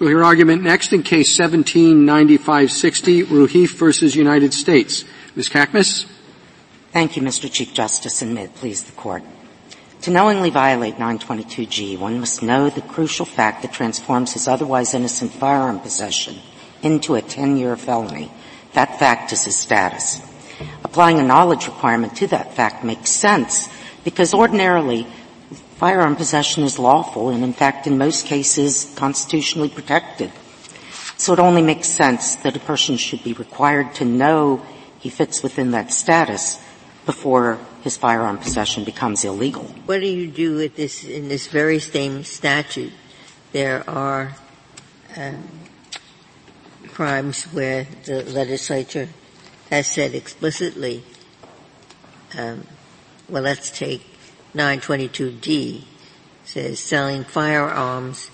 We'll hear argument next in case 179560, Rehaif versus United States. Ms. Cakmis? Thank you, Mr. Chief Justice, and may it please the Court. To knowingly violate 922G, one must know the crucial fact that transforms his otherwise innocent firearm possession into a 10-year felony. That fact is his status. Applying a knowledge requirement to that fact makes sense because ordinarily firearm possession is lawful and in fact in most cases constitutionally protected. So it only makes sense that a person should be required to know he fits within that status before his firearm possession becomes illegal. What do you do with this in this very same statute? There are um, crimes where the legislature has said explicitly, um, well, let's take 922D says selling firearms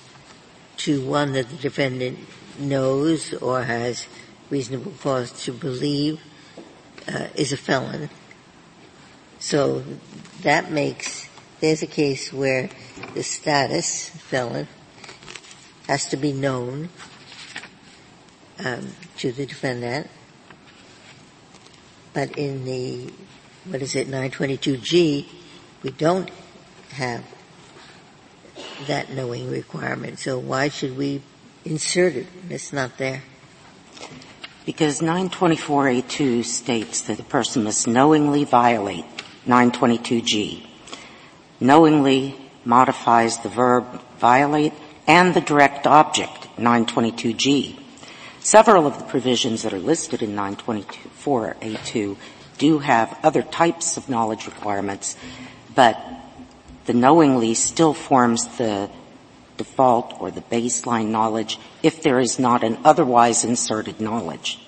to one that the defendant knows or has reasonable cause to believe uh, is a felon. So that makes there's a case where the status felon has to be known um, to the defendant, but in the what is it 922G we don't have that knowing requirement. So why should we insert it? It's not there. Because 924A2 states that a person must knowingly violate 922G. Knowingly modifies the verb violate and the direct object, 922G. Several of the provisions that are listed in 924A2 do have other types of knowledge requirements, but the knowingly still forms the default or the baseline knowledge if there is not an otherwise inserted knowledge.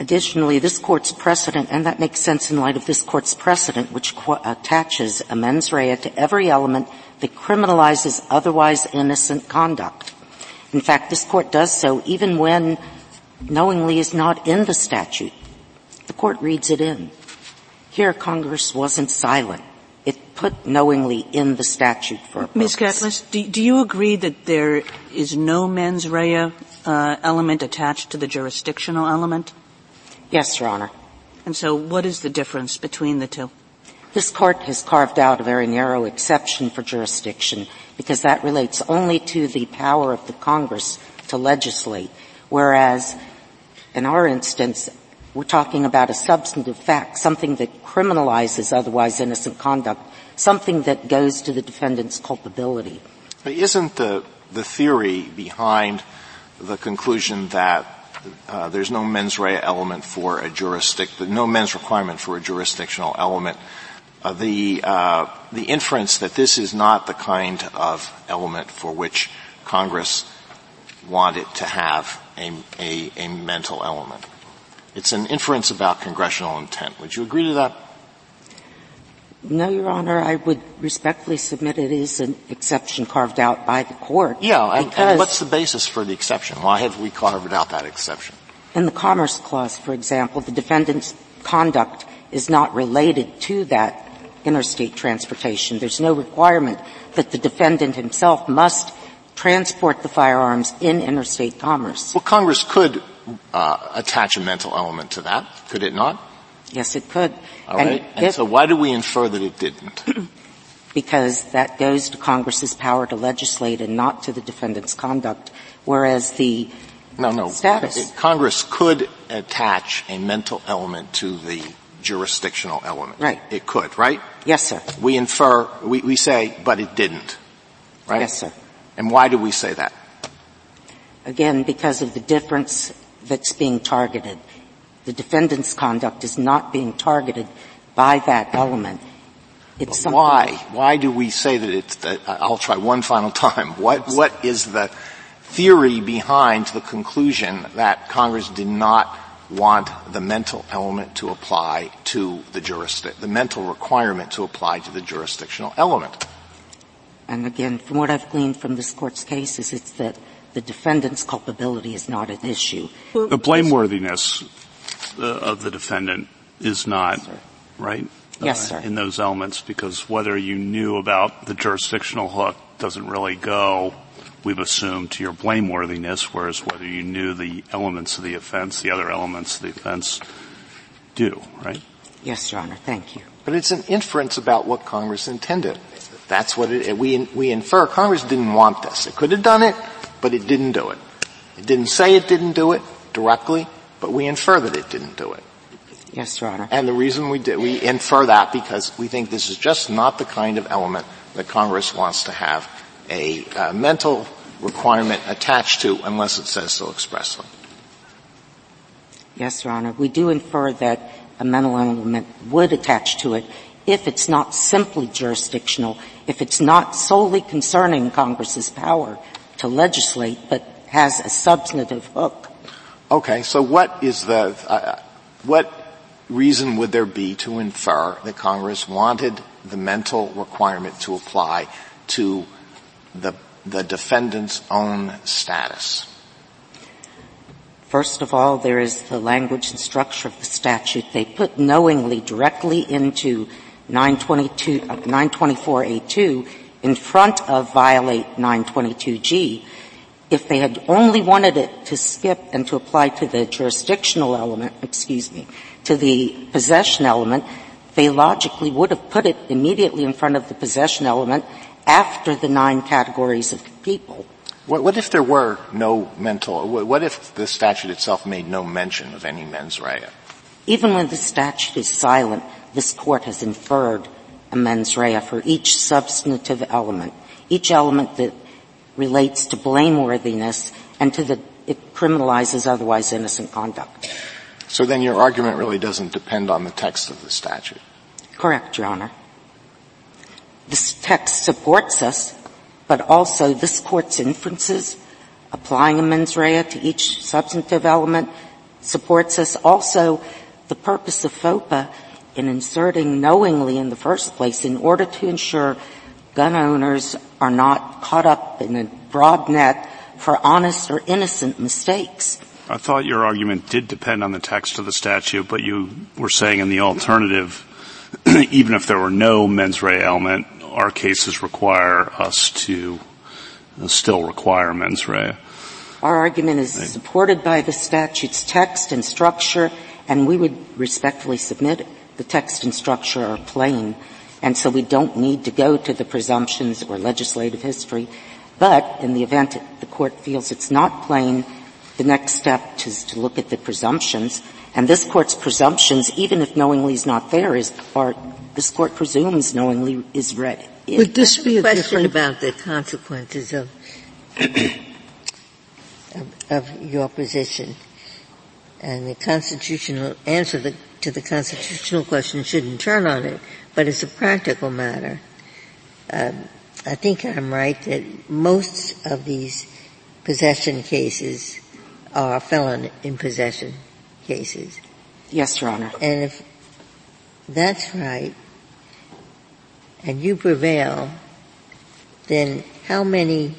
Additionally, this court's precedent, and that makes sense in light of this court's precedent, which qu- attaches a mens rea to every element that criminalizes otherwise innocent conduct. In fact, this court does so even when knowingly is not in the statute. The court reads it in. Here, Congress wasn't silent. It put knowingly in the statute for a purpose. Ms. Cakmis, do, do, you agree that there is no mens rea uh, element attached to the jurisdictional element? Yes, Your Honor. And so what is the difference between the two? This court has carved out a very narrow exception for jurisdiction because that relates only to the power of the Congress to legislate, whereas in our instance, we're talking about a substantive fact, something that criminalizes otherwise innocent conduct, something that goes to the defendant's culpability. But isn't the, the theory behind the conclusion that uh, there's no mens rea element for a jurisdiction, no mens requirement for a jurisdictional element. Uh, the uh, the inference that this is not the kind of element for which Congress wanted to have a, a, a mental element. It's an inference about congressional intent. Would you agree to that? No, Your Honor. I would respectfully submit it is an exception carved out by the court. Yeah, and, and what's the basis for the exception? Why have we carved out that exception? In the Commerce Clause, for example, the defendant's conduct is not related to that interstate transportation. There's no requirement that the defendant himself must transport the firearms in interstate commerce. Well, Congress could Uh, attach a mental element to that, could it not? Yes, it could. All and right. And if, so why do we infer that it didn't? because that goes to Congress's power to legislate and not to the defendant's conduct, whereas the no, no. status. Congress could attach a mental element to the jurisdictional element. Right. It could, right? Yes, sir. We infer, we, we say, but it didn't. Right? Yes, sir. And why do we say that? Again, because of the difference that's being targeted. The defendant's conduct is not being targeted by that element. It's why? Why do we say that it's, that, I'll try one final time. What, what is the theory behind the conclusion that Congress did not want the mental element to apply to the jurisdiction, the mental requirement to apply to the jurisdictional element? And again, from what I've gleaned from this court's cases, it's that the defendant's culpability is not an issue. The blameworthiness uh, of the defendant is not, yes, right? Yes, uh, sir. In those elements, because whether you knew about the jurisdictional hook doesn't really go, we've assumed, to your blameworthiness, whereas whether you knew the elements of the offense, the other elements of the offense do, right? Yes, Your Honor. Thank you. But it's an inference about what Congress intended. That's what it, we, we infer. Congress didn't want this. It could have done it, but it didn't do it. It didn't say it didn't do it directly, but we infer that it didn't do it. Yes, Your Honor. And the reason we did, we infer that because we think this is just not the kind of element that Congress wants to have a, a mental requirement attached to unless it says so expressly. Yes, Your Honor. We do infer that a mental element would attach to it if it's not simply jurisdictional, if it's not solely concerning Congress's power to legislate, but has a substantive hook. Okay, so what is the, uh, what reason would there be to infer that Congress wanted the mental requirement to apply to the, the defendant's own status? First of all, there is the language and structure of the statute. They put knowingly directly into 922, uh, 924A2 in front of violate 922G. If they had only wanted it to skip and to apply to the jurisdictional element, excuse me, to the possession element, they logically would have put it immediately in front of the possession element after the nine categories of people. What, what if there were no mental, what if the statute itself made no mention of any mens rea? Even when the statute is silent, this court has inferred a mens rea for each substantive element, each element that relates to blameworthiness and to the, it criminalizes otherwise innocent conduct. So then your argument really doesn't depend on the text of the statute. Correct, Your Honor. This text supports us, but also this court's inferences applying a mens rea to each substantive element supports us. Also, the purpose of FOPA in inserting knowingly in the first place in order to ensure gun owners are not caught up in a broad net for honest or innocent mistakes. I thought your argument did depend on the text of the statute, but you were saying in the alternative, even if there were no mens rea element, our cases require us to uh, still require mens rea. Our argument is supported by the statute's text and structure, and we would respectfully submit the text and structure are plain, and so we don't need to go to the presumptions or legislative history. But in the event the court feels it's not plain, the next step is to look at the presumptions. And this court's presumptions, even if knowingly is not there, is part, this court presumes knowingly is read. Would this be a question about the consequences of, of, of your position? And the constitutional answer the, to the constitutional question shouldn't turn on it, but it's a practical matter. Um, I think I'm right that most of these possession cases are felon in possession cases. Yes, Your Honor. And if that's right, and you prevail, then how many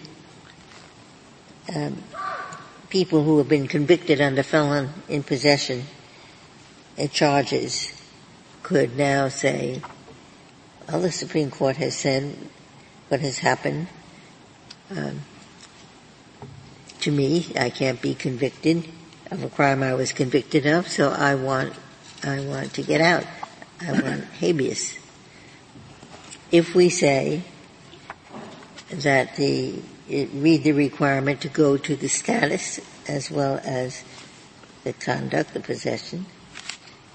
um, people who have been convicted under felon in possession charges could now say, well, the Supreme Court has said what has happened um, to me. I can't be convicted of a crime I was convicted of, so I want, I want to get out. I want habeas. If we say that the, read the requirement to go to the status as well as the conduct, the possession,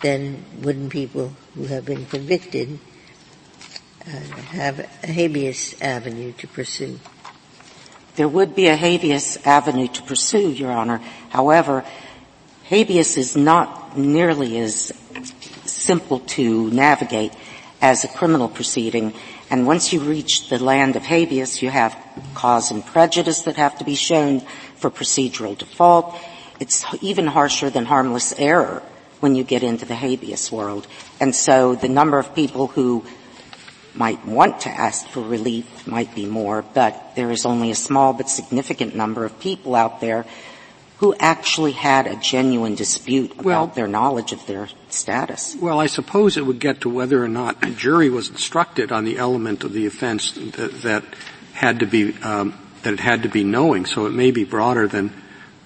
then wouldn't people who have been convicted uh, have a habeas avenue to pursue? There would be a habeas avenue to pursue, Your Honor. However, habeas is not nearly as simple to navigate as a criminal proceeding. And once you reach the land of habeas, you have cause and prejudice that have to be shown for procedural default. It's even harsher than harmless error when you get into the habeas world. And so the number of people who might want to ask for relief might be more, but there is only a small but significant number of people out there who actually had a genuine dispute about well, their knowledge of their status. Well, I suppose it would get to whether or not a jury was instructed on the element of the offense that, that had to be um, that it had to be knowing. So it may be broader than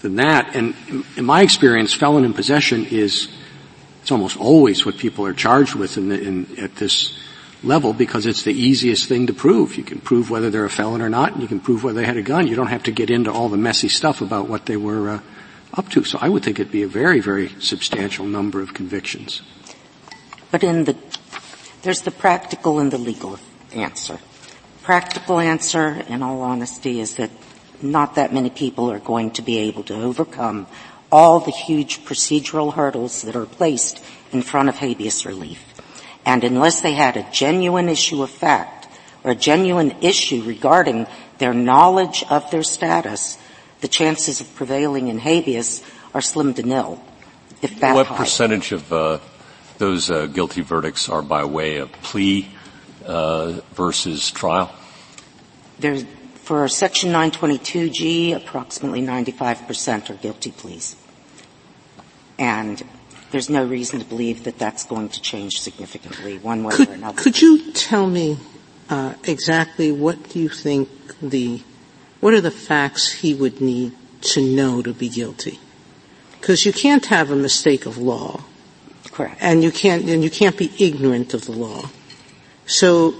than that. And in my experience, felon in possession is it's almost always what people are charged with in, the, in at this level because it's the easiest thing to prove. You can prove whether they're a felon or not, and you can prove whether they had a gun. You don't have to get into all the messy stuff about what they were uh, up to. So I would think it'd be a very, very substantial number of convictions. But in the, there's the practical and the legal answer. Practical answer, in all honesty, is that not that many people are going to be able to overcome all the huge procedural hurdles that are placed in front of habeas relief. And unless they had a genuine issue of fact or a genuine issue regarding their knowledge of their status, the chances of prevailing in habeas are slim to nil. If that what high. percentage of uh, those uh, guilty verdicts are by way of plea uh, versus trial? There's, for Section 922G, approximately 95% are guilty pleas. And there's no reason to believe that that's going to change significantly one way could, or another. Could you tell me uh, exactly what do you think the what are the facts he would need to know to be guilty? Because you can't have a mistake of law, correct? And you can't and you can't be ignorant of the law. So,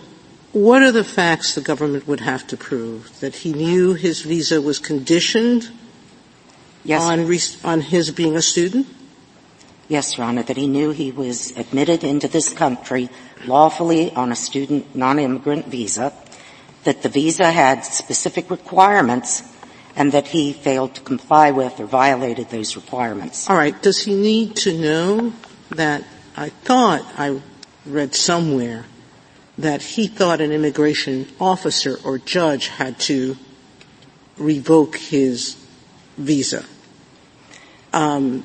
what are the facts the government would have to prove that he knew his visa was conditioned yes. on on his being a student? Yes, Your Honor, that he knew he was admitted into this country lawfully on a student non-immigrant visa, that the visa had specific requirements, and that he failed to comply with or violated those requirements. All right. Does he need to know that I thought I read somewhere that he thought an immigration officer or judge had to revoke his visa. Um,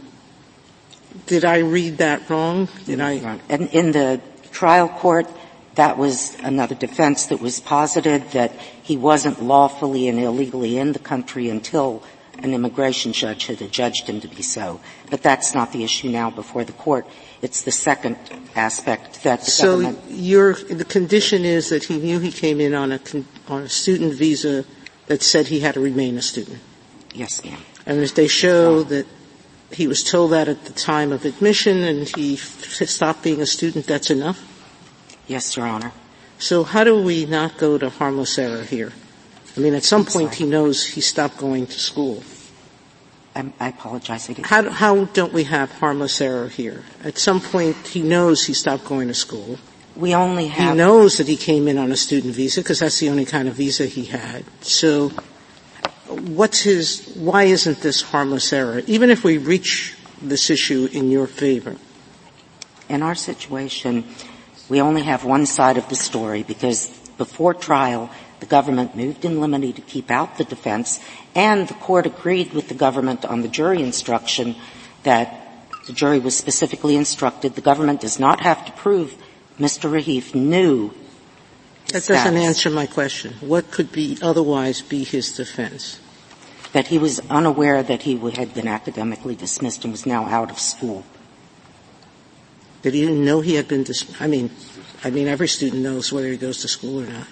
did I read that wrong? Did I? And in the trial court, that was another defense that was posited that he wasn't lawfully and illegally in the country until an immigration judge had adjudged him to be so. But that's not the issue now before the court. It's the second aspect that the so government. your the condition is that he knew he came in on a on a student visa that said he had to remain a student. Yes, ma'am. And if they show that he was told that at the time of admission and he stopped being a student, that's enough? Yes, Your Honor. So how do we not go to harmless error here? I mean, at some I'm point sorry. he knows he stopped going to school. I, I apologize. I didn't. How, how don't we have harmless error here? At some point he knows he stopped going to school. We only have. He knows that he came in on a student visa because that's the only kind of visa he had. So what's his, why isn't this harmless error? Even if we reach this issue in your favor. In our situation, we only have one side of the story because before trial, the government moved in limine to keep out the defense, and the court agreed with the government on the jury instruction that the jury was specifically instructed the government does not have to prove Mr. Rehaif knew That doesn't status. answer my question. What could be otherwise be his defense? that he was unaware that he had been academically dismissed and was now out of school. That he didn't know he had been dis- I mean, I mean every student knows whether he goes to school or not.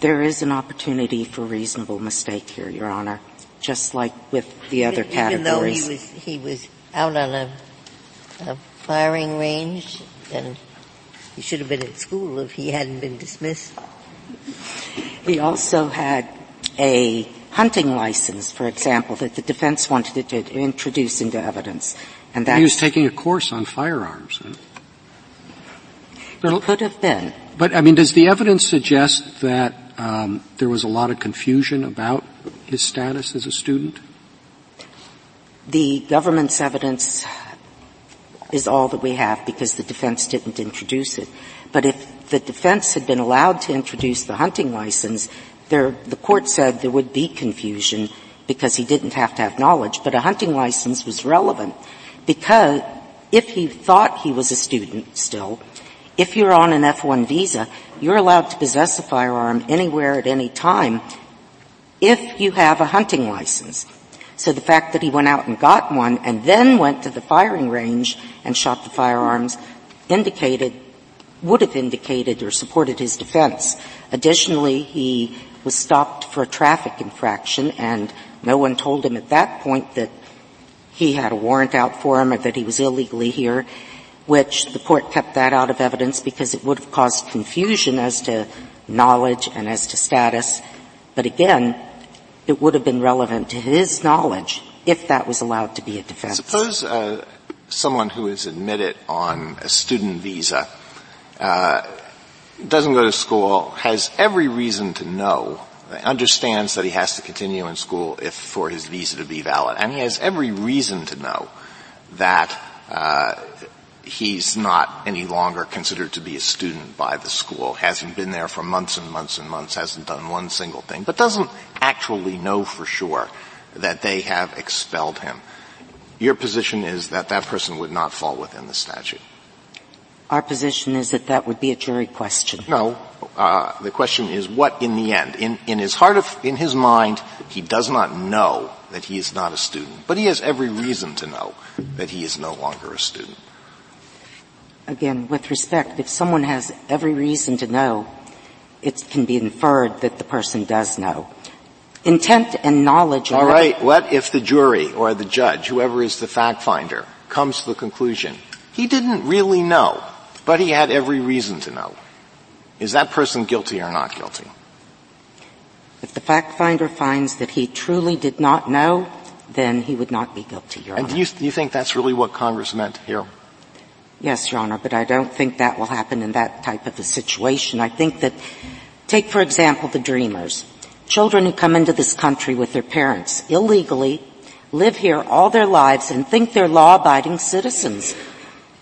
There is an opportunity for reasonable mistake here, Your Honor, just like with the other even, categories. Even though he was, he was out on a, a firing range, then he should have been at school if he hadn't been dismissed. He also had a hunting license, for example, that the defense wanted to introduce into evidence. And that He was taking a course on firearms. It could have been. But I mean, does the evidence suggest that um, there was a lot of confusion about his status as a student? The government's evidence is all that we have because the defense didn't introduce it. But if the defense had been allowed to introduce the hunting license, there, the court said there would be confusion because he didn't have to have knowledge, but a hunting license was relevant because if he thought he was a student still, if you're on an F1 visa, you're allowed to possess a firearm anywhere at any time if you have a hunting license. So the fact that he went out and got one and then went to the firing range and shot the firearms indicated would have indicated or supported his defense. Additionally, he was stopped for a traffic infraction and no one told him at that point that he had a warrant out for him or that he was illegally here, which the court kept that out of evidence because it would have caused confusion as to knowledge and as to status. But again, it would have been relevant to his knowledge if that was allowed to be a defense. Suppose uh, someone who is admitted on a student visa uh, doesn't go to school, has every reason to know, understands that he has to continue in school if for his visa to be valid, and he has every reason to know that uh, he's not any longer considered to be a student by the school, hasn't been there for months and months and months, hasn't done one single thing, but doesn't actually know for sure that they have expelled him. Your position is that that person would not fall within the statute. Our position is that that would be a jury question. No, uh, the question is what in the end. In, in his heart of, in his mind, he does not know that he is not a student, but he has every reason to know that he is no longer a student. Again, with respect, if someone has every reason to know, it can be inferred that the person does know. Intent and knowledge. All right. What if the jury or the judge, whoever is the fact finder, comes to the conclusion he didn't really know, but he had every reason to know? Is that person guilty or not guilty? If the fact finder finds that he truly did not know, then he would not be guilty, Your and Honor. do you, do you think that's really what Congress meant here? Yes, Your Honor, but I don't think that will happen in that type of a situation. I think that, take for example the dreamers. Children who come into this country with their parents illegally, live here all their lives and think they're law-abiding citizens,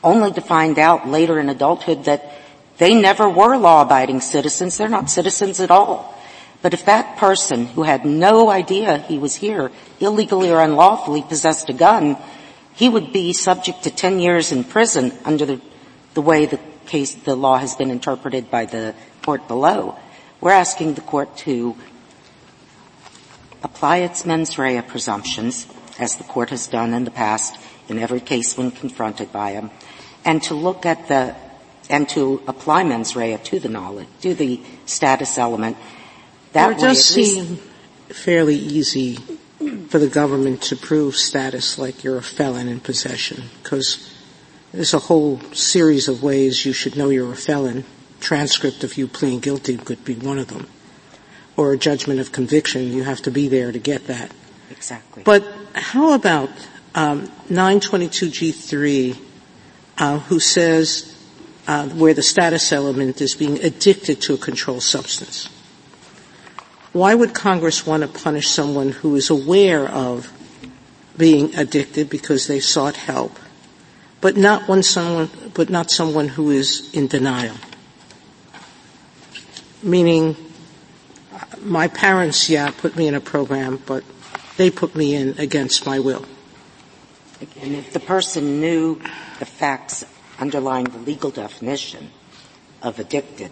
only to find out later in adulthood that they never were law-abiding citizens. They're not citizens at all. But if that person who had no idea he was here illegally or unlawfully possessed a gun, he would be subject to 10 years in prison under the, the way the case, the law has been interpreted by the court below. We're asking the court to apply its mens rea presumptions, as the court has done in the past in every case when confronted by them, and to look at the, and to apply mens rea to the knowledge, to the status element. That does seem fairly easy for the government to prove status like you're a felon in possession, because there's a whole series of ways you should know you're a felon. Transcript of you pleading guilty could be one of them or a judgment of conviction, you have to be there to get that. Exactly. But how about um, 922G3, uh, who says uh, where the status element is being addicted to a controlled substance? Why would Congress want to punish someone who is aware of being addicted because they sought help, but not someone, but not someone who is in denial? Meaning, my parents, yeah, put me in a program, but they put me in against my will. And if the person knew the facts underlying the legal definition of addicted,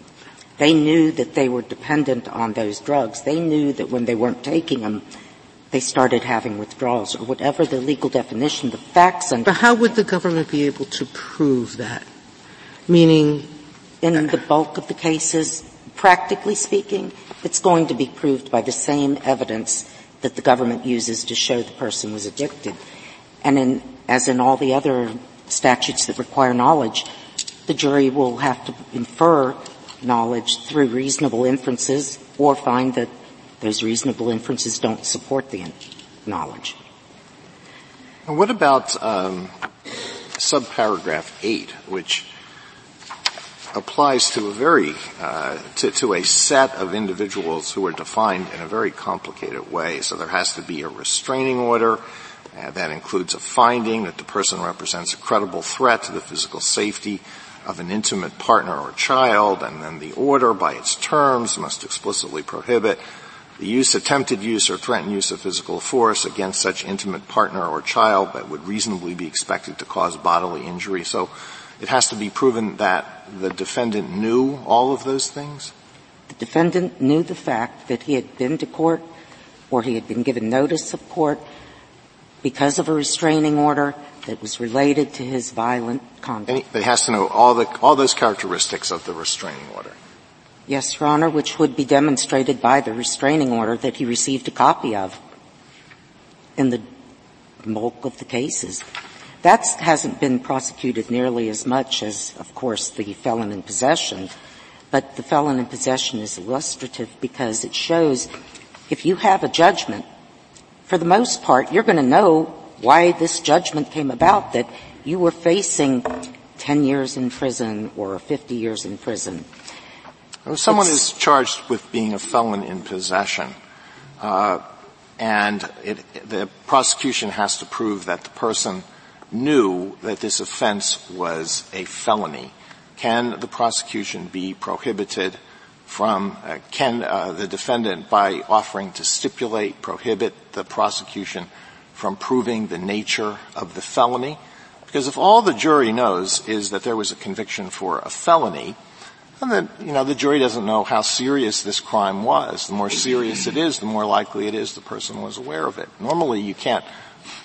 they knew that they were dependent on those drugs. They knew that when they weren't taking them, they started having withdrawals or whatever the legal definition, the facts under. But how would the government be able to prove that? Meaning? In the bulk of the cases, practically speaking, it's going to be proved by the same evidence that the government uses to show the person was addicted. And in, as in all the other statutes that require knowledge, the jury will have to infer knowledge through reasonable inferences or find that those reasonable inferences don't support the knowledge. And what about um, subparagraph 8, which applies to a very uh, to, to, a set of individuals who are defined in a very complicated way. So there has to be a restraining order uh, that includes a finding that the person represents a credible threat to the physical safety of an intimate partner or child, and then the order, by its terms, must explicitly prohibit the use, attempted use, or threatened use of physical force against such intimate partner or child that would reasonably be expected to cause bodily injury. So it has to be proven that the defendant knew all of those things? The defendant knew the fact that he had been to court or he had been given notice of court because of a restraining order that was related to his violent conduct. It has to know all the all those characteristics of the restraining order. Yes, Your Honor, which would be demonstrated by the restraining order that he received a copy of in the bulk of the cases. That hasn't been prosecuted nearly as much as, of course, the felon in possession. But the felon in possession is illustrative because it shows if you have a judgment, for the most part, you're going to know why this judgment came about, that you were facing 10 years in prison or 50 years in prison. If someone it's, is charged with being a felon in possession, uh, and it, the prosecution has to prove that the person knew that this offense was a felony, can the prosecution be prohibited from, uh, can uh, the defendant, by offering to stipulate, prohibit the prosecution from proving the nature of the felony? Because if all the jury knows is that there was a conviction for a felony, and then, you know, the jury doesn't know how serious this crime was. The more serious it is, the more likely it is the person was aware of it. Normally you can't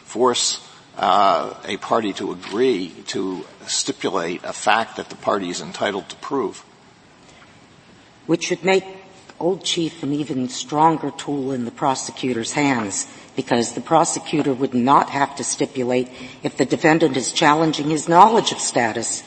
force uh, a party to agree to stipulate a fact that the party is entitled to prove. Which should make Old Chief an even stronger tool in the prosecutor's hands because the prosecutor would not have to stipulate if the defendant is challenging his knowledge of status.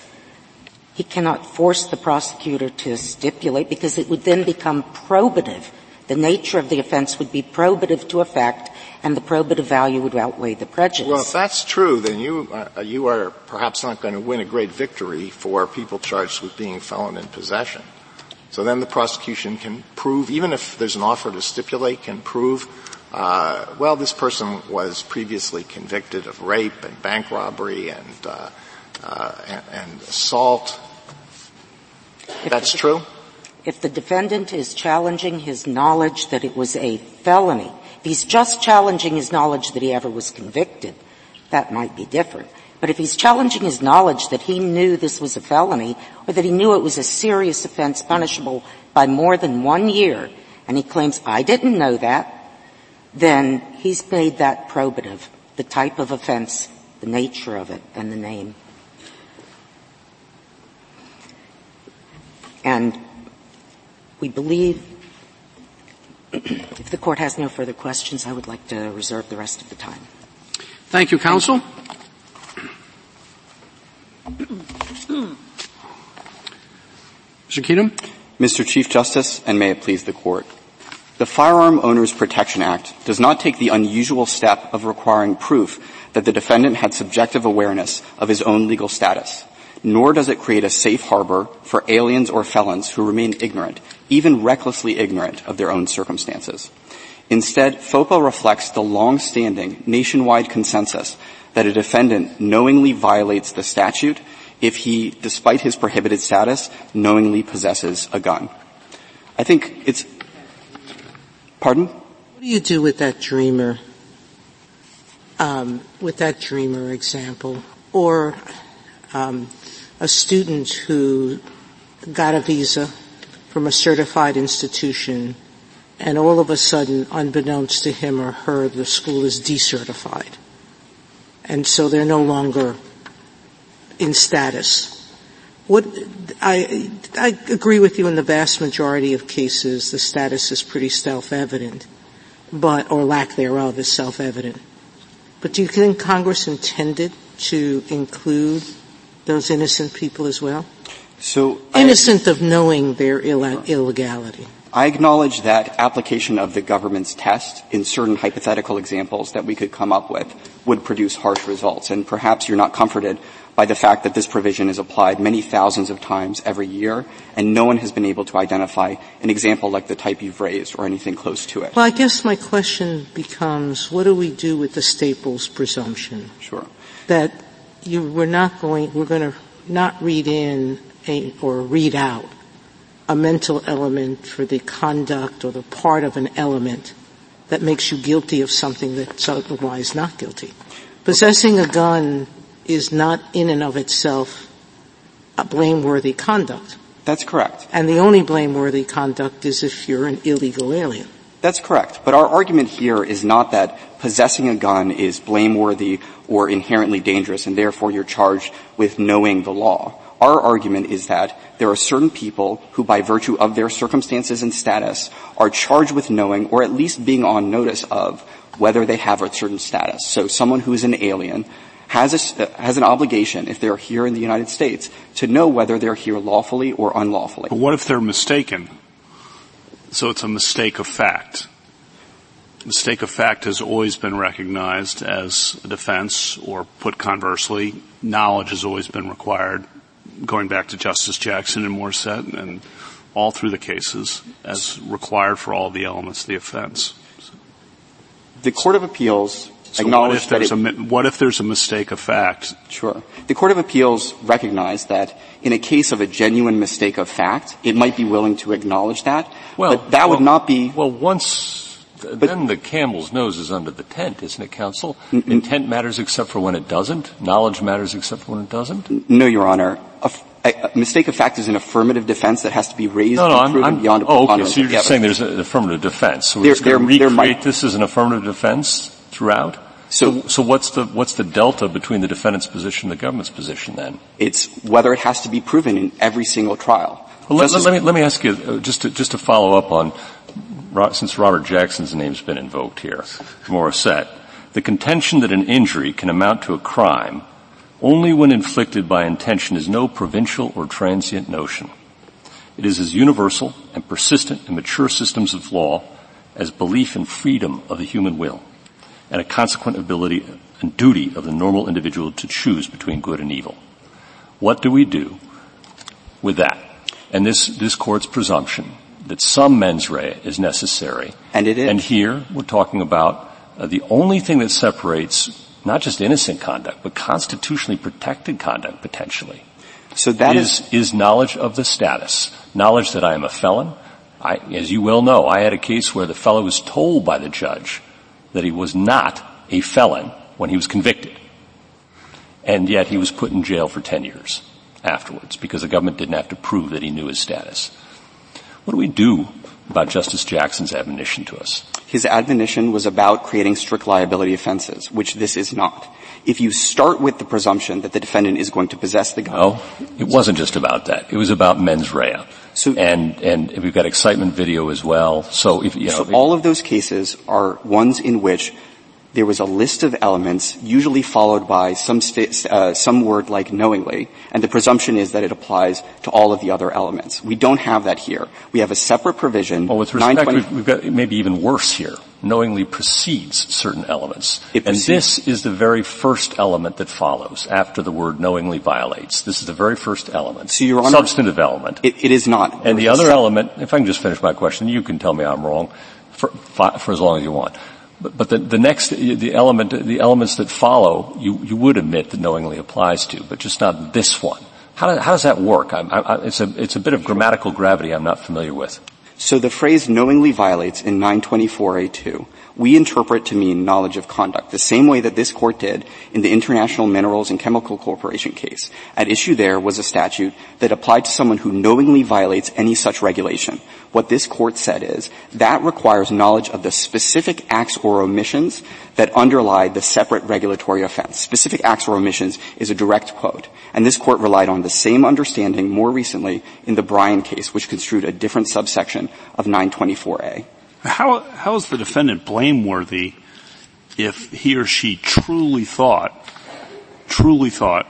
He cannot force the prosecutor to stipulate because it would then become probative. The nature of the offense would be probative to a fact and the probative value would outweigh the prejudice. Well, if that's true, then you uh, you are perhaps not going to win a great victory for people charged with being felon in possession. So then the prosecution can prove, even if there's an offer to stipulate, can prove, uh, well, this person was previously convicted of rape and bank robbery and uh, uh and, and, assault. If That's the, true. If the defendant is challenging his knowledge that it was a felony, if he's just challenging his knowledge that he ever was convicted, that might be different. But if he's challenging his knowledge that he knew this was a felony, or that he knew it was a serious offense punishable by more than one year, and he claims, I didn't know that, then he's made that probative, the type of offense, the nature of it, and the name. And we believe if the court has no further questions, I would like to reserve the rest of the time. Thank you, counsel. Mr. Kedem. Mr. Chief Justice, and may it please the court. The Firearm Owners Protection Act does not take the unusual step of requiring proof that the defendant had subjective awareness of his own legal status nor does it create a safe harbor for aliens or felons who remain ignorant, even recklessly ignorant of their own circumstances. Instead, FOPA reflects the long-standing nationwide consensus that a defendant knowingly violates the statute if he, despite his prohibited status, knowingly possesses a gun. I think it's, pardon? What do you do with that dreamer, um, with that dreamer example, or um, a student who got a visa from a certified institution and all of a sudden, unbeknownst to him or her, the school is decertified. And so they're no longer in status. What, I, I agree with you in the vast majority of cases the status is pretty self-evident, but, or lack thereof is self-evident. But do you think Congress intended to include those innocent people as well? So innocent I, of knowing their Ill- illegality. I acknowledge that application of the government's test in certain hypothetical examples that we could come up with would produce harsh results. And perhaps you're not comforted by the fact that this provision is applied many thousands of times every year, and no one has been able to identify an example like the type you've raised or anything close to it. Well, I guess my question becomes, what do we do with the Staples presumption? Sure. That you, we're not going, we're going to not read in a, or read out a mental element for the conduct or the part of an element that makes you guilty of something that's otherwise not guilty. Possessing a gun is not in and of itself a blameworthy conduct. That's correct. And the only blameworthy conduct is if you're an illegal alien. That's correct. But our argument here is not that possessing a gun is blameworthy or inherently dangerous and therefore you're charged with knowing the law. Our argument is that there are certain people who by virtue of their circumstances and status are charged with knowing or at least being on notice of whether they have a certain status. So someone who is an alien has, a, uh, has an obligation, if they're here in the United States, to know whether they're here lawfully or unlawfully. But what if they're mistaken? So it's a mistake of fact. Mistake of fact has always been recognized as a defense, or put conversely, knowledge has always been required, going back to Justice Jackson and Morissette and all through the cases, as required for all the elements of the offense. The Court of Appeals so what if, it, a, what if there's a mistake of fact? Sure. The Court of Appeals recognized that in a case of a genuine mistake of fact, it might be willing to acknowledge that, well, but that well, would not be. Well, once, but, then the camel's nose is under the tent, isn't it, counsel? N- Intent matters except for when it doesn't. Knowledge matters except for when it doesn't. No, Your Honor. A, a, mistake of fact is an affirmative defense that has to be raised no, no, and proven I'm, I'm, beyond a oh, okay, so you're just saying there's an affirmative defense. So we're There- just going to recreate might- this as an affirmative defense throughout? So, So what's the, what's the delta between the defendant's position and the government's position then? it's whether it has to be proven in every single trial. Well, let, let me, let me ask you, uh, just to, just to follow up on, since Robert Jackson's name's been invoked here, Morissette, the contention that an injury can amount to a crime only when inflicted by intention is no provincial or transient notion. It is as universal and persistent in mature systems of law as belief in freedom of the human will and a consequent ability and duty of the normal individual to choose between good and evil. What do we do with that? And this, this court's presumption that some mens rea is necessary. And it is. And here we're talking about uh, the only thing that separates not just innocent conduct, but constitutionally protected conduct potentially so that is, is, is knowledge of the status. Knowledge that I am a felon. I, as you well know, I had a case where the fellow was told by the judge that he was not a felon when he was convicted. And yet he was put in jail for 10 years afterwards because the government didn't have to prove that he knew his status. What do we do about Justice Jackson's admonition to us? his admonition was about creating strict liability offenses, which this is not. If you start with the presumption that the defendant is going to possess the gun. No, it wasn't just about that. It was about mens rea. So, and, and we've got X-Citement Video as well. So if, you know. So all of those cases are ones in which there was a list of elements, usually followed by some, st- uh, some word like knowingly, and the presumption is that it applies to all of the other elements. We don't have that here. We have a separate provision. Well, with respect, we've, we've got maybe even worse here. Knowingly precedes certain elements. It and precedes. this is the very first element that follows after the word knowingly violates. This is the very first element. So Your Honor, Substantive element. It, it is not. And the other element, if I can just finish my question, you can tell me I'm wrong for, for as long as you want. But, the, the, next, the element, the elements that follow, you, you would admit that knowingly applies to, but just not this one. How, how does that work? I, I, it's, a, it's a bit of grammatical gravity I'm not familiar with. So the phrase knowingly violates in 924A2, we interpret to mean knowledge of conduct, the same way that this court did in the International Minerals and Chemical Corporation case. At issue there was a statute that applied to someone who knowingly violates any such regulation. What this court said is that requires knowledge of the specific acts or omissions that underlie the separate regulatory offense. Specific acts or omissions is a direct quote. And this court relied on the same understanding more recently in the Bryan case, which construed a different subsection of 924A. How, how is the defendant blameworthy if he or she truly thought, truly thought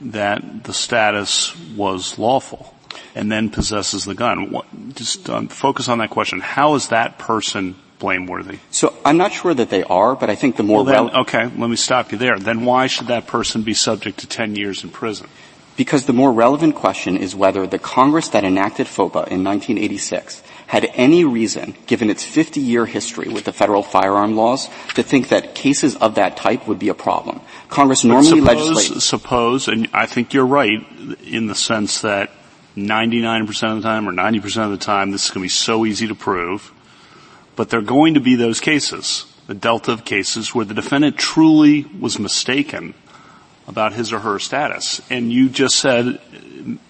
that the status was lawful and then possesses the gun? What, just um, focus on that question. How is that person blameworthy? So I'm not sure that they are, but I think the more well, then, rel- okay, let me stop you there. Then why should that person be subject to 10 years in prison? Because the more relevant question is whether the Congress that enacted FOPA in 1986 had any reason, given its 50-year history with the federal firearm laws, to think that cases of that type would be a problem. Congress normally suppose, legislates. Suppose, and I think you're right in the sense that 99% of the time or 90% of the time this is going to be so easy to prove, but there are going to be those cases, the delta of cases where the defendant truly was mistaken about his or her status. And you just said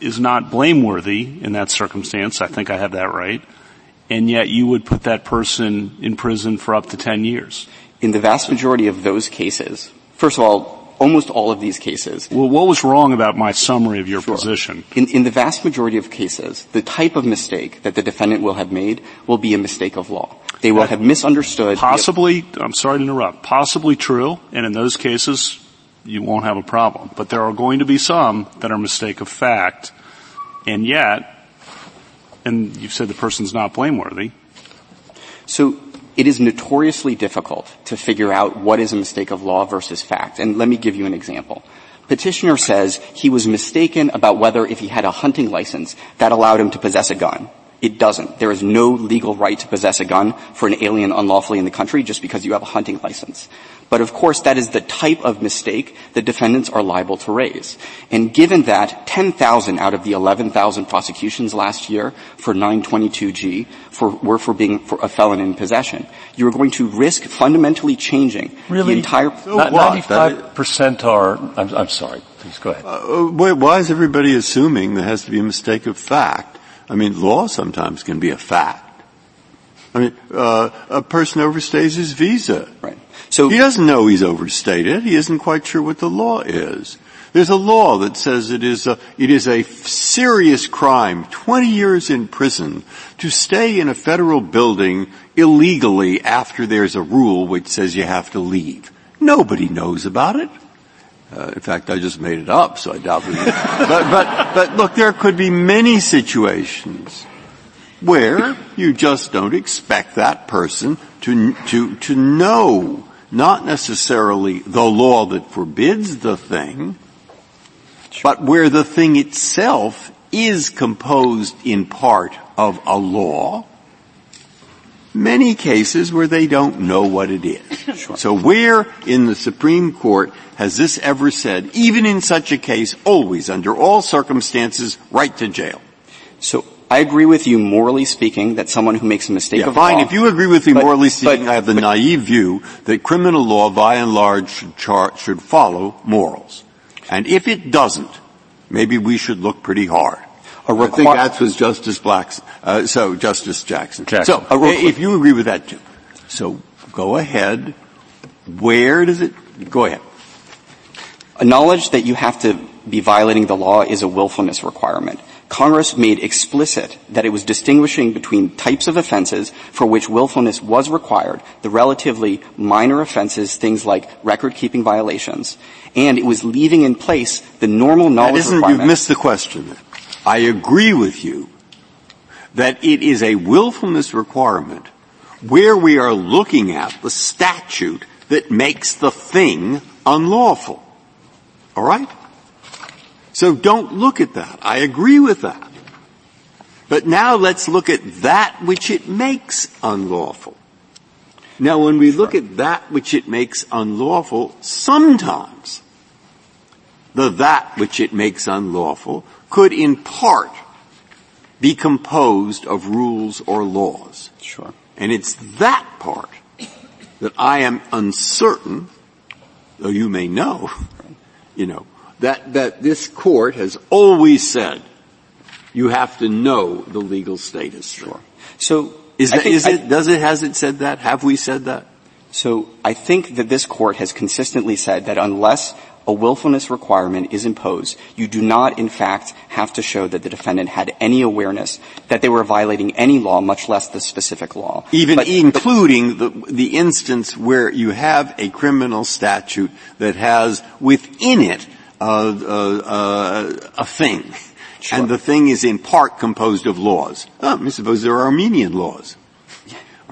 is not blameworthy in that circumstance. I think I have that right. And yet you would put that person in prison for up to 10 years. In the vast majority of those cases, first of all, almost all of these cases. Well, what was wrong about my summary of your sure. position? In, in the vast majority of cases, the type of mistake that the defendant will have made will be a mistake of law. They will have misunderstood. Possibly, I'm sorry to interrupt, possibly true, and in those cases, you won't have a problem. But there are going to be some that are mistake of fact, and yet, and you've said the person's not blameworthy. So it is notoriously difficult to figure out what is a mistake of law versus fact. And let me give you an example. Petitioner says he was mistaken about whether if he had a hunting license that allowed him to possess a gun. It doesn't. There is no legal right to possess a gun for an alien unlawfully in the country just because you have a hunting license. But of course, that is the type of mistake that defendants are liable to raise. And given that 10,000 out of the 11,000 prosecutions last year for 922G for, were for being for a felon in possession, you are going to risk fundamentally changing really? the entire. So 95% are. I'm, I'm, sorry. Please go ahead. Uh, why is everybody assuming there has to be a mistake of fact? I mean, law sometimes can be a fact. I mean, uh, a person overstays his visa. Right. So he doesn't know he's overstated. He isn't quite sure what the law is. There's a law that says it is a, it is a serious crime, 20 years in prison, to stay in a federal building illegally after there's a rule which says you have to leave. Nobody knows about it. Uh, in fact, I just made it up, so I doubt it. but, but, but look, there could be many situations where you just don't expect that person to, to, to know not necessarily the law that forbids the thing, but where the thing itself is composed in part of a law, many cases where they don't know what it is. Sure. So where in the Supreme Court has this ever said, even in such a case, always, under all circumstances, right to jail? So I agree with you, morally speaking, that someone who makes a mistake yeah, of fine. law. If you agree with me, but, morally speaking, but, I have the naive view that criminal law, by and large, should, char- should follow morals. And if it doesn't, maybe we should look pretty hard. Requ- I think that was Justice Black's, uh, so Justice Jackson. Jackson. So, requ- if you agree with that too. So, go ahead. Where does it, go ahead. A knowledge that you have to be violating the law is a willfulness requirement. Congress made explicit that it was distinguishing between types of offenses for which willfulness was required, the relatively minor offenses, things like record-keeping violations, and it was leaving in place the normal knowledge that isn't, requirement. You've missed the question. I agree with you that it is a willfulness requirement where we are looking at the statute that makes the thing unlawful. All right? So don't look at that. I agree with that. But now let's look at that which it makes unlawful. Now when we look at that which it makes unlawful, sometimes the that which it makes unlawful could in part be composed of rules or laws. Sure. And it's that part that I am uncertain, though you may know, you know, that, that this court has always said you have to know the legal status. Sure. So is, that, is it, does it, has it said that? Have we said that? So I think that this court has consistently said that unless a willfulness requirement is imposed, you do not in fact have to show that the defendant had any awareness that they were violating any law, much less the specific law. Even but, including the, the instance where you have a criminal statute that has within it uh, a thing. Sure. And the thing is in part composed of laws. Oh, suppose there are Armenian laws.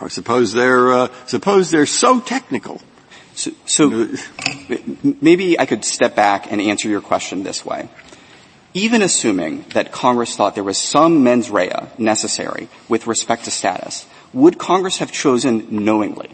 Or suppose they're, uh, suppose they're so technical. So, so maybe I could step back and answer your question this way. Even assuming that Congress thought there was some mens rea necessary with respect to status, would Congress have chosen knowingly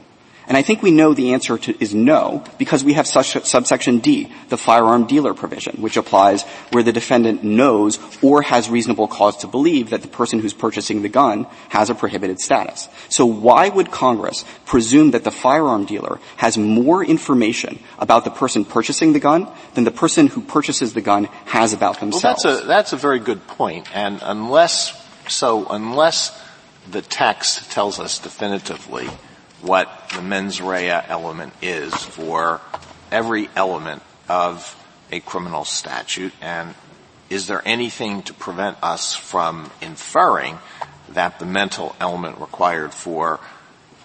and I think we know the answer to, is no because we have such, subsection D, the firearm dealer provision, which applies where the defendant knows or has reasonable cause to believe that the person who's purchasing the gun has a prohibited status. So why would Congress presume that the firearm dealer has more information about the person purchasing the gun than the person who purchases the gun has about themselves? Well, that's a, that's a very good point. And unless, so unless the text tells us definitively what the mens rea element is for every element of a criminal statute, and is there anything to prevent us from inferring that the mental element required for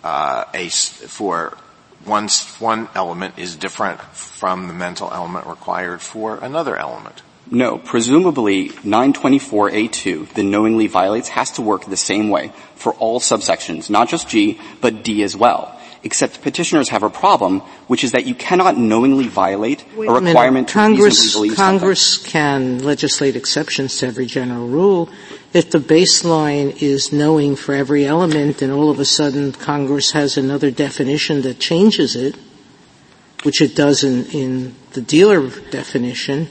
uh, a for one one element is different from the mental element required for another element? No. Presumably, 924A2, the knowingly violates, has to work the same way for all subsections, not just G, but D as well. Except petitioners have a problem, which is that you cannot knowingly violate Wait a requirement a to Congress, reasonably believe Congress something. can legislate exceptions to every general rule. If the baseline is knowing for every element and all of a sudden Congress has another definition that changes it, which it does in, in the dealer definition,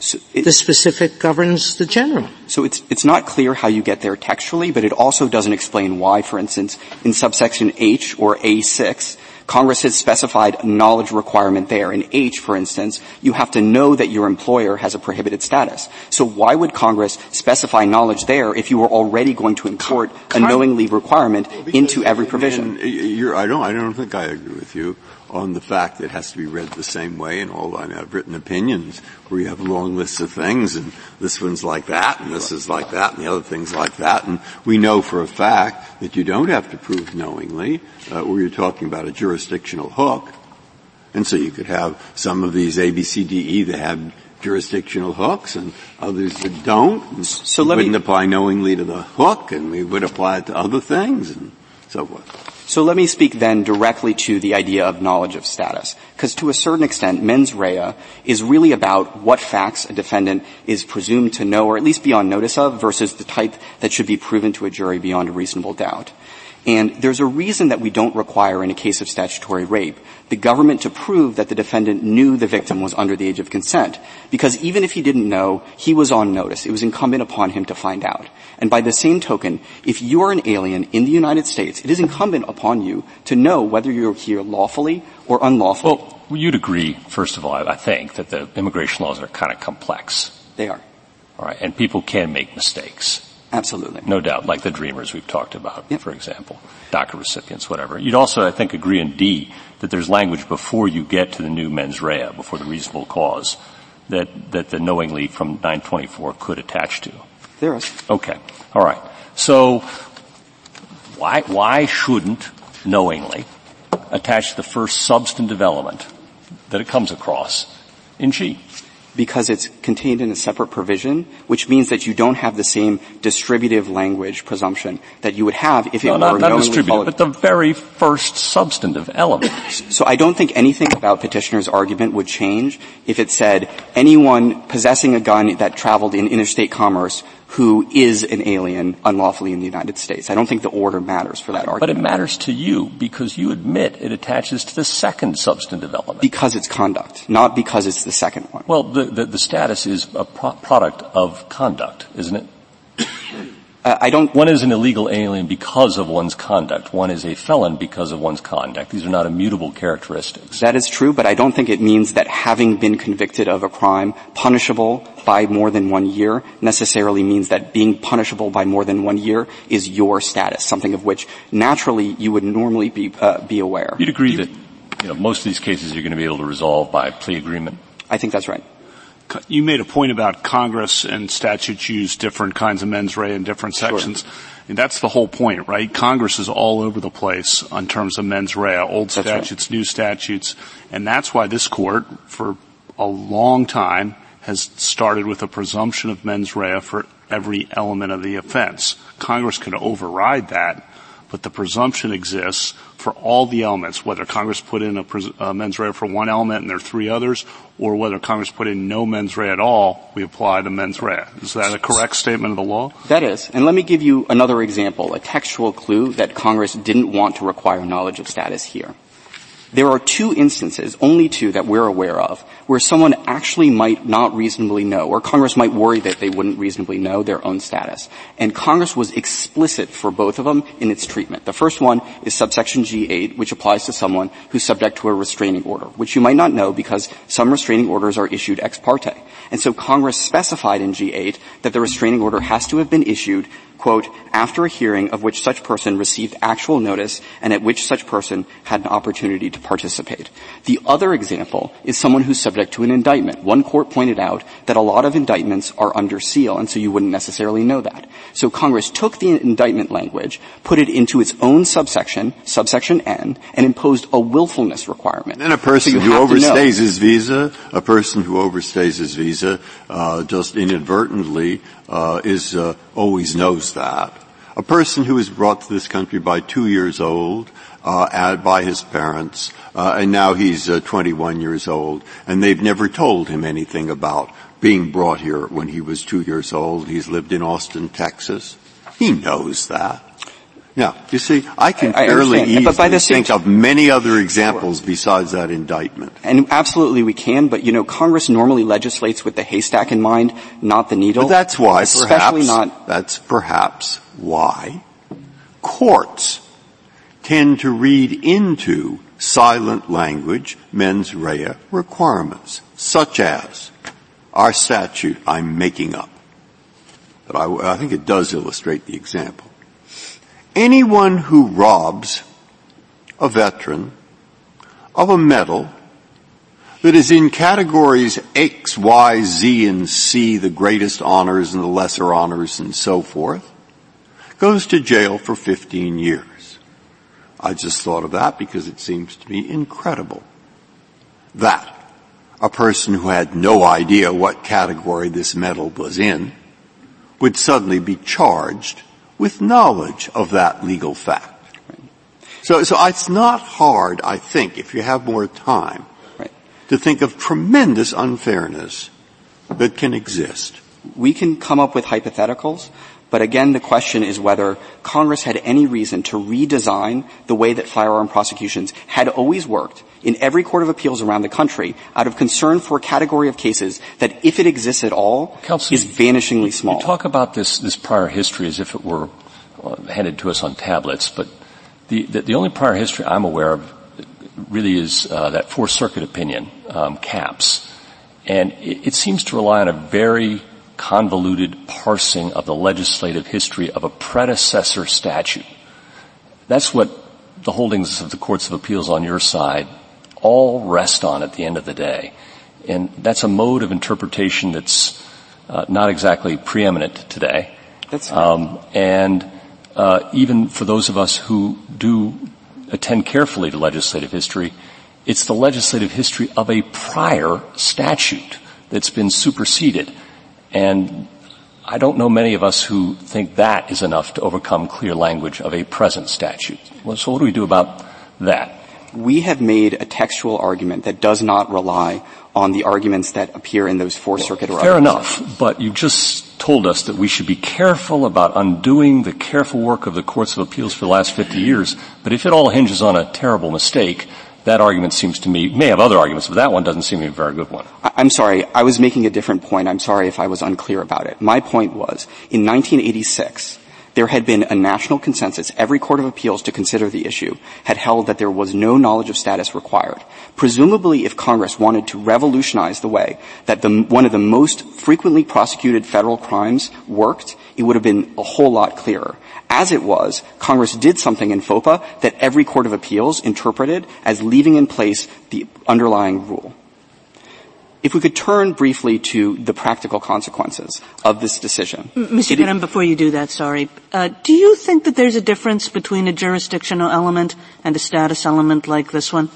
so it, the specific governs the general. So it's, it's not clear how you get there textually, but it also doesn't explain why, for instance, in subsection H or A6, Congress has specified a knowledge requirement there. In H, for instance, you have to know that your employer has a prohibited status. So why would Congress specify knowledge there if you were already going to import a knowingly requirement into every provision? I don't, I don't think I agree with you on the fact that it has to be read the same way and all I mean, I've written opinions where you have long lists of things and this one's like that and this is like that and the other thing's like that and we know for a fact that you don't have to prove knowingly uh, where you're talking about a jurisdictional hook. And so you could have some of these A, B, C, D, E that have jurisdictional hooks and others that don't. And so let wouldn't me, apply knowingly to the hook and we would apply it to other things and so. So let me speak then directly to the idea of knowledge of status. Because to a certain extent, mens rea is really about what facts a defendant is presumed to know or at least be on notice of versus the type that should be proven to a jury beyond a reasonable doubt. And there's a reason that we don't require in a case of statutory rape the government to prove that the defendant knew the victim was under the age of consent. Because even if he didn't know, he was on notice. It was incumbent upon him to find out. And by the same token, if you are an alien in the United States, it is incumbent upon you to know whether you're here lawfully or unlawfully. Well, you'd agree, first of all, I think, that the immigration laws are kind of complex. They are. All right, and people can make mistakes. Absolutely. No doubt, like the dreamers we've talked about, yep. for example, DACA recipients, whatever. You'd also, I think, agree in D that there's language before you get to the new mens rea, before the reasonable cause, that, that the knowingly from 924 could attach to. There is. Okay. All right. So, why, why shouldn't knowingly attach the first substantive element that it comes across in G? Because it's contained in a separate provision, which means that you don't have the same distributive language presumption that you would have if it no, were not, not distributive, but the very first substantive element. So I don't think anything about petitioner's argument would change if it said anyone possessing a gun that traveled in interstate commerce who is an alien unlawfully in the United States. I don't think the order matters for that argument. But it matters to you because you admit it attaches to the second substantive element. Because it's conduct, not because it's the second one. Well, the, the, the status is a pro- product of conduct, isn't it? Uh, I don't. One is an illegal alien because of one's conduct. One is a felon because of one's conduct. These are not immutable characteristics. That is true, but I don't think it means that having been convicted of a crime punishable by more than one year necessarily means that being punishable by more than one year is your status, something of which naturally you would normally be uh, be aware. You'd agree that you know most of these cases you're going to be able to resolve by plea agreement. I think that's right you made a point about Congress and statutes use different kinds of mens rea in different sections. Sure. And that's the whole point, right? Congress is all over the place in terms of mens rea, old that's statutes, right. new statutes, and that's why this court, for a long time, has started with a presumption of mens rea for every element of the offense. Congress could override that, but the presumption exists for all the elements, whether Congress put in a, pres- a mens rea for one element and there are three others, or whether Congress put in no mens rea at all, we apply the mens rea. Is that a correct statement of the law? That is. And let me give you another example, a textual clue that Congress didn't want to require knowledge of status here. There are two instances, only two that we're aware of, where someone actually might not reasonably know, or Congress might worry that they wouldn't reasonably know their own status. And Congress was explicit for both of them in its treatment. The first one is subsection G8, which applies to someone who's subject to a restraining order, which you might not know because some restraining orders are issued ex parte. And so Congress specified in G8 that the restraining order has to have been issued quote, after a hearing of which such person received actual notice and at which such person had an opportunity to participate. The other example is someone who's subject to an indictment. One court pointed out that a lot of indictments are under seal, and so you wouldn't necessarily know that. So Congress took the indictment language, put it into its own subsection, subsection N, and imposed a willfulness requirement. And a person so who overstays his visa, a person who overstays his visa, uh, just inadvertently, uh, is uh, always knows that. A person who was brought to this country by two years old, uh, by his parents, uh, and now he's uh, 21 years old, and they've never told him anything about being brought here when he was two years old. He's lived in Austin, Texas. He knows that. Yeah, you see, I can I, fairly easily but by the think of many other examples besides that indictment. And absolutely we can, but you know, Congress normally legislates with the haystack in mind, not the needle. But that's why, especially perhaps, not. That's perhaps why courts tend to read into silent language mens rea requirements, such as our statute I'm making up. But I, I think it does illustrate the example anyone who robs a veteran of a medal that is in categories X, Y, Z, and C, the greatest honors and the lesser honors and so forth, goes to jail for 15 years. I just thought of that because it seems to me incredible that a person who had no idea what category this medal was in would suddenly be charged with knowledge of that legal fact. So, so it's not hard, I think, if you have more time, right. to think of tremendous unfairness that can exist. We can come up with hypotheticals, but again, the question is whether Congress had any reason to redesign the way that firearm prosecutions had always worked in every court of appeals around the country out of concern for a category of cases that, if it exists at all, Counsel, is vanishingly small. You talk about this, this prior history as if it were uh, handed to us on tablets, but the, the, the, only prior history I'm aware of really is uh, that Fourth Circuit opinion, um, Capps. And it, it seems to rely on a very convoluted parsing of the legislative history of a predecessor statute. That's what the holdings of the courts of appeals on your side all rest on at the end of the day. And that's a mode of interpretation that's uh, not exactly preeminent today. That's right. Um, and uh, even for those of us who do attend carefully to legislative history, it's the legislative history of a prior statute that's been superseded. And I don't know many of us who think that is enough to overcome clear language of a present statute. Well, so what do we do about that? we have made a textual argument that does not rely on the arguments that appear in those Fourth Circuit or Fair enough, but you just told us that we should be careful about undoing the careful work of the courts of appeals for the last 50 years, but if it all hinges on a terrible mistake, that argument seems to me, may have other arguments, but that one doesn't seem to be a very good one. I'm sorry, I was making a different point. I'm sorry if I was unclear about it. My point was, in 1986, there had been a national consensus. Every court of appeals to consider the issue had held that there was no knowledge of status required. Presumably, if Congress wanted to revolutionize the way that the, one of the most frequently prosecuted federal crimes worked, it would have been a whole lot clearer. As it was, Congress did something in FOPA that every court of appeals interpreted as leaving in place the underlying rule. If we could turn briefly to the practical consequences of this decision. Mr. Kedem, before you do that, sorry. Uh, do you think that there's a difference between a jurisdictional element and a status element like this one?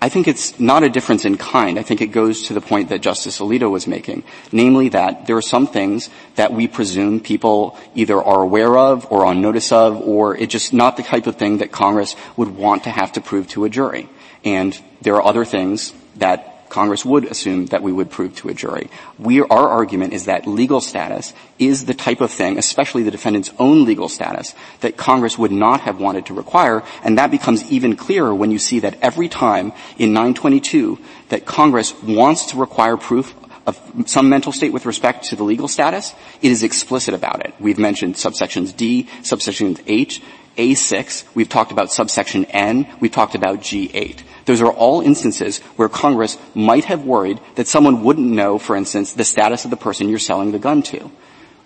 I think it's not a difference in kind. I think it goes to the point that Justice Alito was making, namely that there are some things that we presume people either are aware of or on notice of, or it's just not the type of thing that Congress would want to have to prove to a jury. And there are other things that Congress would assume that we would prove to a jury. We, our argument is that legal status is the type of thing, especially the defendant's own legal status, that Congress would not have wanted to require, and that becomes even clearer when you see that every time in 922 that Congress wants to require proof of some mental state with respect to the legal status, it is explicit about it. We've mentioned subsections D, subsections H, A6, we've talked about subsection N, we've talked about G8. Those are all instances where Congress might have worried that someone wouldn't know, for instance, the status of the person you're selling the gun to.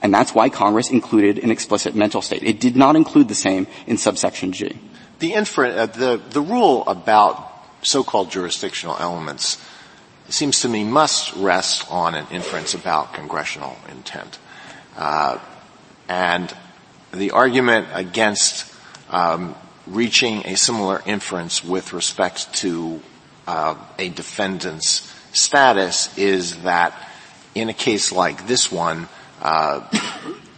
And that's why Congress included an explicit mental state. It did not include the same in subsection G. The, infer- uh, the, the rule about so-called jurisdictional elements seems to me must rest on an inference about congressional intent. Uh, and the argument against um, reaching a similar inference with respect to uh, a defendant's status is that in a case like this one, uh,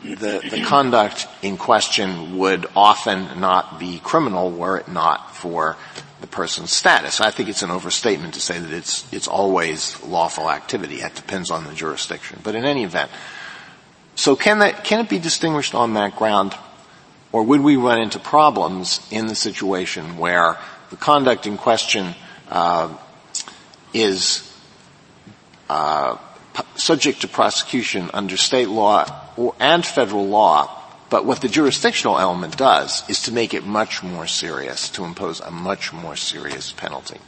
the, the conduct in question would often not be criminal were it not for the person's status. I think it's an overstatement to say that it's, it's always lawful activity. It depends on the jurisdiction. But in any event, so can that, can it be distinguished on that ground? Or would we run into problems in the situation where the conduct in question uh, is uh, subject to prosecution under state law or, and federal law, but what the jurisdictional element does is to make it much more serious, to impose a much more serious penalty.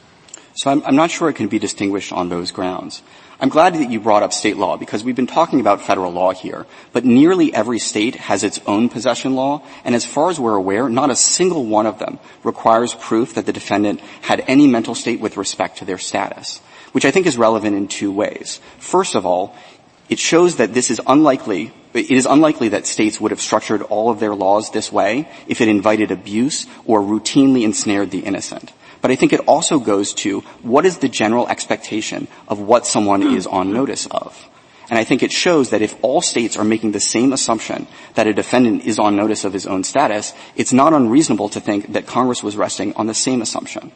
So I'm, I'm not sure it can be distinguished on those grounds. I'm glad that you brought up state law because we've been talking about federal law here, but nearly every state has its own possession law, and as far as we're aware, not a single one of them requires proof that the defendant had any mental state with respect to their status which I think is relevant in two ways. First of all, it shows that this is unlikely, it is unlikely that states would have structured all of their laws this way if it invited abuse or routinely ensnared the innocent. But I think it also goes to what is the general expectation of what someone is on notice of. And I think it shows that if all states are making the same assumption that a defendant is on notice of his own status, it's not unreasonable to think that Congress was resting on the same assumption.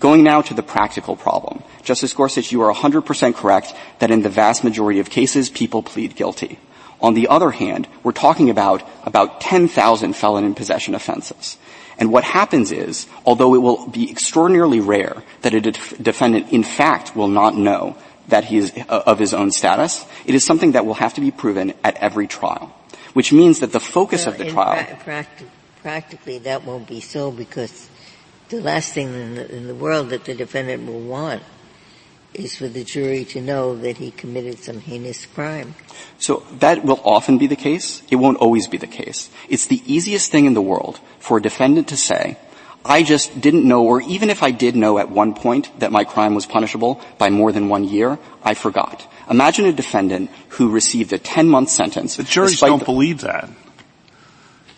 Going now to the practical problem. Justice Gorsuch, you are 100% correct that in the vast majority of cases, people plead guilty. On the other hand, we're talking about about 10,000 felon in possession offenses. And what happens is, although it will be extraordinarily rare that a def- defendant in fact will not know that he is uh, of his own status, it is something that will have to be proven at every trial. Which means that the focus well, of the trial... Pra- practi- practically that won't be so because the last thing in the, in the world that the defendant will want is for the jury to know that he committed some heinous crime. So that will often be the case. It won't always be the case. It's the easiest thing in the world for a defendant to say, I just didn't know, or even if I did know at one point that my crime was punishable by more than one year, I forgot. Imagine a defendant who received a 10-month sentence. The juries don't the, believe that.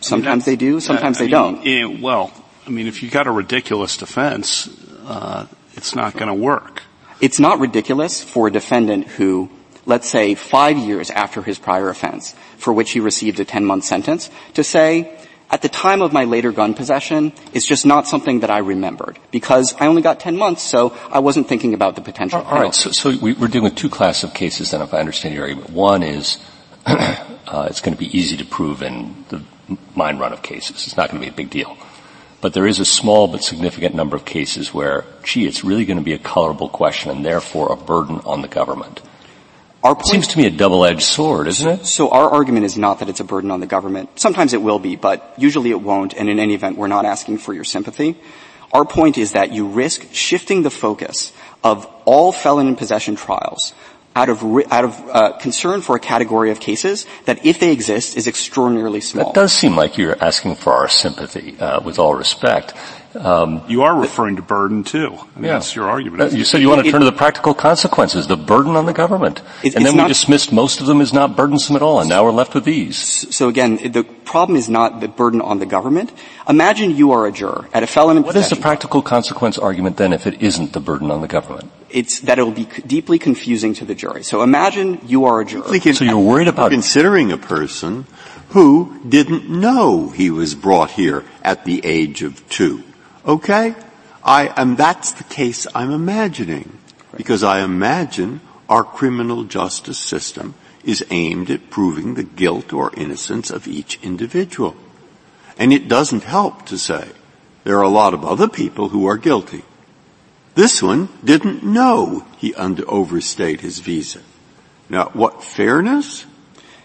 Sometimes I mean, they do, sometimes they mean, don't. It, well, I mean, if you got a ridiculous defense, uh, it's not going to work. It's not ridiculous for a defendant who, let's say, five years after his prior offense, for which he received a 10-month sentence, to say, at the time of my later gun possession, it's just not something that I remembered because I only got 10 months, so I wasn't thinking about the potential. All right, so, so we, are dealing with two classes of cases then, if I understand your argument. One is uh, it's going to be easy to prove in the mine run of cases. It's not going to be a big deal. But there is a small but significant number of cases where, gee, it's really going to be a colorable question and therefore a burden on the government. Our point, seems to me a double-edged sword, isn't it? So our argument is not that it's a burden on the government. Sometimes it will be, but usually it won't, and in any event, we're not asking for your sympathy. Our point is that you risk shifting the focus of all felon in possession trials out of, out of uh, concern for a category of cases that, if they exist, is extraordinarily small. That does seem like you're asking for our sympathy, uh, with all respect. Um, you are referring to burden too. I mean, yeah. That's your argument. Uh, you said you want to it, turn to the practical consequences, the burden on the government. It, and then we not, dismissed most of them as not burdensome at all, and now we're left with these. So again, the problem is not the burden on the government. Imagine you are a juror at a felon in What is the practical consequence argument then if it isn't the burden on the government? It's that it will be deeply confusing to the jury. So imagine you are a juror. so you're worried about considering a person who didn't know he was brought here at the age of two Okay? I, and that's the case I'm imagining. Because I imagine our criminal justice system is aimed at proving the guilt or innocence of each individual. And it doesn't help to say there are a lot of other people who are guilty. This one didn't know he under, overstayed his visa. Now, what fairness?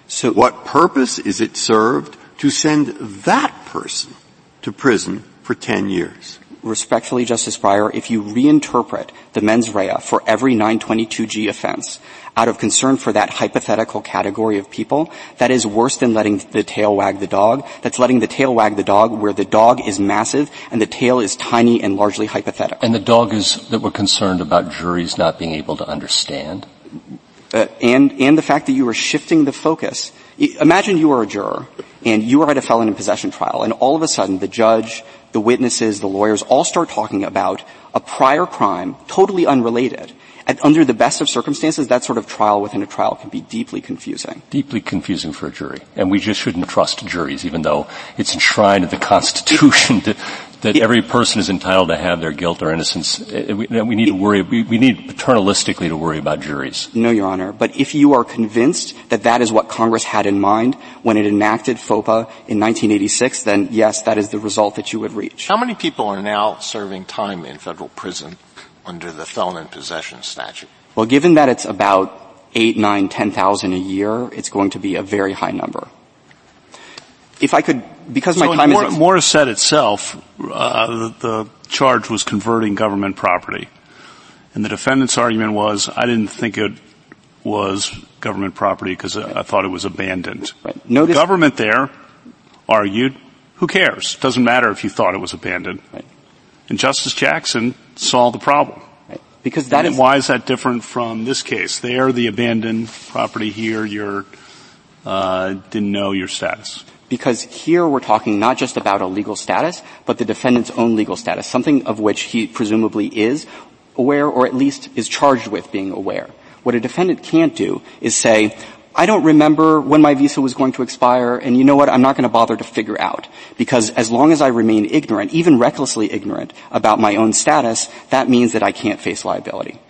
So, what purpose is it served to send that person to prison for 10 years. Respectfully, Justice Breyer, if you reinterpret the mens rea for every 922G offense out of concern for that hypothetical category of people, that is worse than letting the tail wag the dog. That's letting the tail wag the dog where the dog is massive and the tail is tiny and largely hypothetical. And the dog is that we're concerned about juries not being able to understand? Uh, and, and the fact that you are shifting the focus. Imagine you are a juror and you are at a felon in possession trial and all of a sudden the judge, the witnesses, the lawyers all start talking about a prior crime totally unrelated. And under the best of circumstances, that sort of trial within a trial can be deeply confusing. Deeply confusing for a jury. And we just shouldn't trust juries, even though it's enshrined in the Constitution to, that every person is entitled to have their guilt or innocence. Uh, we, we need to worry, we, we, need paternalistically to worry about juries. No, Your Honor. But if you are convinced that that is what Congress had in mind when it enacted FOPA in 1986, then yes, that is the result that you would reach. How many people are now serving time in federal prison under the felon in possession statute? Well, given that it's about eight, nine, ten thousand a year, it's going to be a very high number. If I could because so my time Mor- is. Morissette itself, uh, the, the charge was converting government property. And the defendant's argument was, I didn't think it was government property because right. I thought it was abandoned. Right. Notice, the government there argued, who cares? Doesn't matter if you thought it was abandoned. Right. And Justice Jackson saw the problem. Right. Because that and is, why is that different from this case? There, the abandoned property here, you uh, didn't know your status because here we're talking not just about a legal status, but the defendant's own legal status, something of which he presumably is aware or at least is charged with being aware. What a defendant can't do is say, I don't remember when my visa was going to expire, and you know what, I'm not going to bother to figure out. Because as long as I remain ignorant, even recklessly ignorant about my own status, that means that I can't face liability.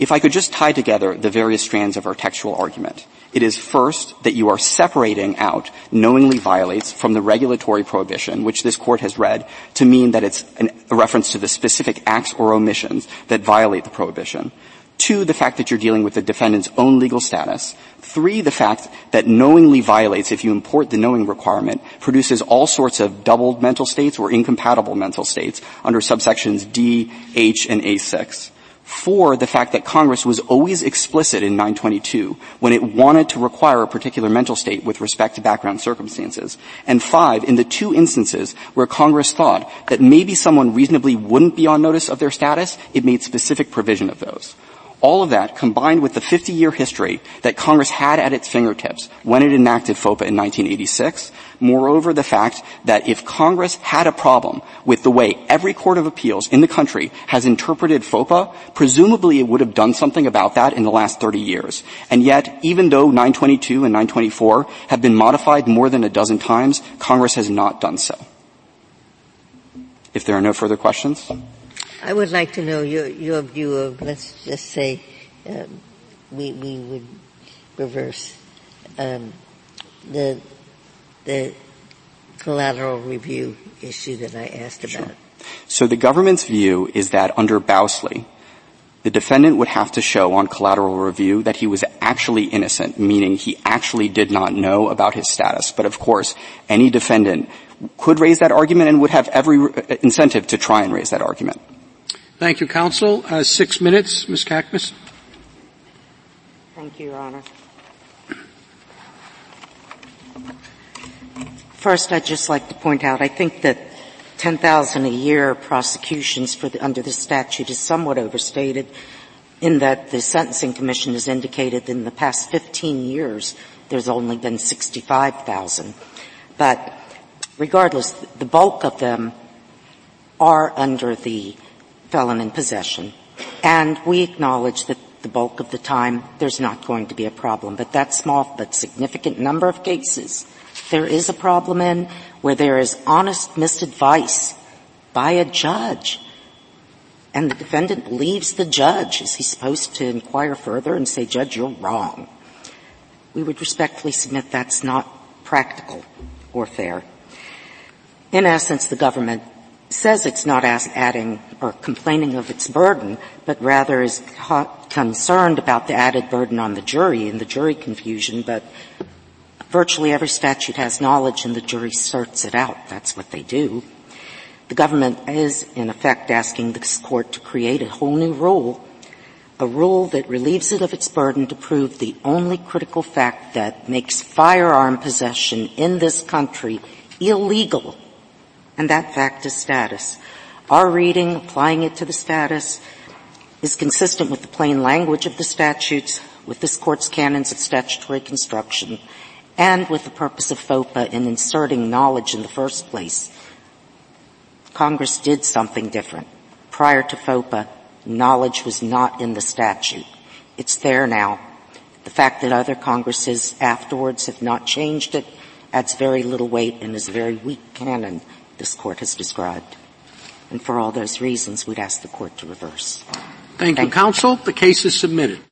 If I could just tie together the various strands of our textual argument. It is first that you are separating out knowingly violates from the regulatory prohibition, which this court has read to mean that it's an, a reference to the specific acts or omissions that violate the prohibition. Two, the fact that you're dealing with the defendant's own legal status. Three, the fact that knowingly violates, if you import the knowing requirement, produces all sorts of doubled mental states or incompatible mental states under subsections D, H, and A6. Four, the fact that Congress was always explicit in 922 when it wanted to require a particular mental state with respect to background circumstances. And five, in the two instances where Congress thought that maybe someone reasonably wouldn't be on notice of their status, it made specific provision of those. All of that combined with the 50 year history that Congress had at its fingertips when it enacted FOPA in 1986. Moreover, the fact that if Congress had a problem with the way every court of appeals in the country has interpreted FOPA, presumably it would have done something about that in the last 30 years. And yet, even though 922 and 924 have been modified more than a dozen times, Congress has not done so. If there are no further questions. I would like to know your, your view of, let's just say, um, we, we would reverse um, the, the collateral review issue that I asked about. Sure. So the government's view is that under Bousley, the defendant would have to show on collateral review that he was actually innocent, meaning he actually did not know about his status. But of course, any defendant could raise that argument and would have every incentive to try and raise that argument. Thank you, counsel. Uh, six minutes, Ms. Cakmis. Thank you, Your Honor. First, I'd just like to point out, I think that 10,000 a year prosecutions the, under the statute is somewhat overstated in that the Sentencing Commission has indicated in the past 15 years there's only been 65,000. But regardless, the bulk of them are under the felon in possession. And we acknowledge that the bulk of the time there's not going to be a problem. But that small but significant number of cases there is a problem in where there is honest misadvice by a judge and the defendant believes the judge. Is he supposed to inquire further and say, Judge, you're wrong? We would respectfully submit that's not practical or fair. In essence, the government says it's not adding or complaining of its burden, but rather is concerned about the added burden on the jury and the jury confusion, but virtually every statute has knowledge and the jury sorts it out. That's what they do. The government is, in effect, asking this court to create a whole new rule, a rule that relieves it of its burden to prove the only critical fact that makes firearm possession in this country illegal, and that fact is status. Our reading, applying it to the status, is consistent with the plain language of the statutes, with this court's canons of statutory construction, and with the purpose of FOPA in inserting knowledge in the first place. Congress did something different. Prior to FOPA, knowledge was not in the statute. It's there now. The fact that other Congresses afterwards have not changed it adds very little weight and is a very weak canon this court has described. And for all those reasons, we'd ask the court to reverse. Thank, Thank you, counsel. The case is submitted.